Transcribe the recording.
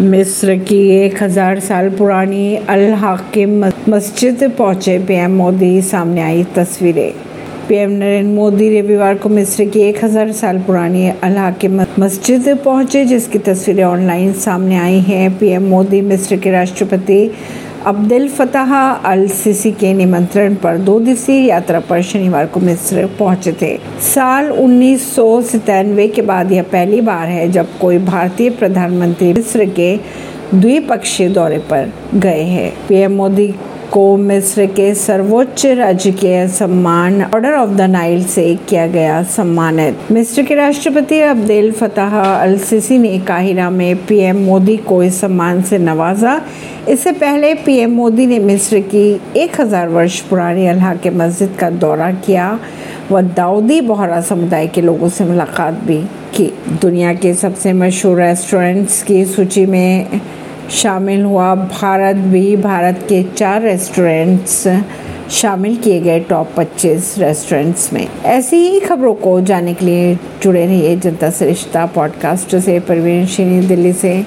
मिस्र की एक हज़ार साल पुरानी अल हाकिम मस्जिद पहुँचे पीएम मोदी, सामने आई तस्वीरें। पीएम नरेंद्र मोदी रविवार को मिस्र की एक हज़ार साल पुरानी अल हाकिम मस्जिद पहुँचे, जिसकी तस्वीरें ऑनलाइन सामने आई हैं। पीएम मोदी मिस्र के राष्ट्रपति अब्दुल फतह अल सिसी के निमंत्रण पर दो दिवसीय यात्रा पर शनिवार को मिस्र पहुँचे थे। साल उन्नीस सौ सतानवे के बाद यह पहली बार है जब कोई भारतीय प्रधानमंत्री मिस्र के द्विपक्षीय दौरे पर गए हैं। पीएम मोदी को मिस्र के सर्वोच्च राजकीय सम्मान ऑर्डर ऑफ़ द नाइल से किया गया सम्मानित। मिस्र के राष्ट्रपति अब्देल फताह अल सीसी ने काहिरा में पीएम मोदी को इस सम्मान से नवाजा। इससे पहले पीएम मोदी ने मिस्र की 1000 वर्ष पुरानी अल्लाह के मस्जिद का दौरा किया। व दाऊदी बोहरा समुदाय के लोगों से मुलाकात भी की। दुनिया के सबसे मशहूर रेस्टोरेंट्स की सूची में शामिल हुआ। भारत भी भारत के चार रेस्टोरेंट्स शामिल किए गए टॉप 25 रेस्टोरेंट्स में। ऐसी ही खबरों को जानने के लिए जुड़े रहिए जनता से रिश्ता पॉडकास्ट से। परवीन दिल्ली से।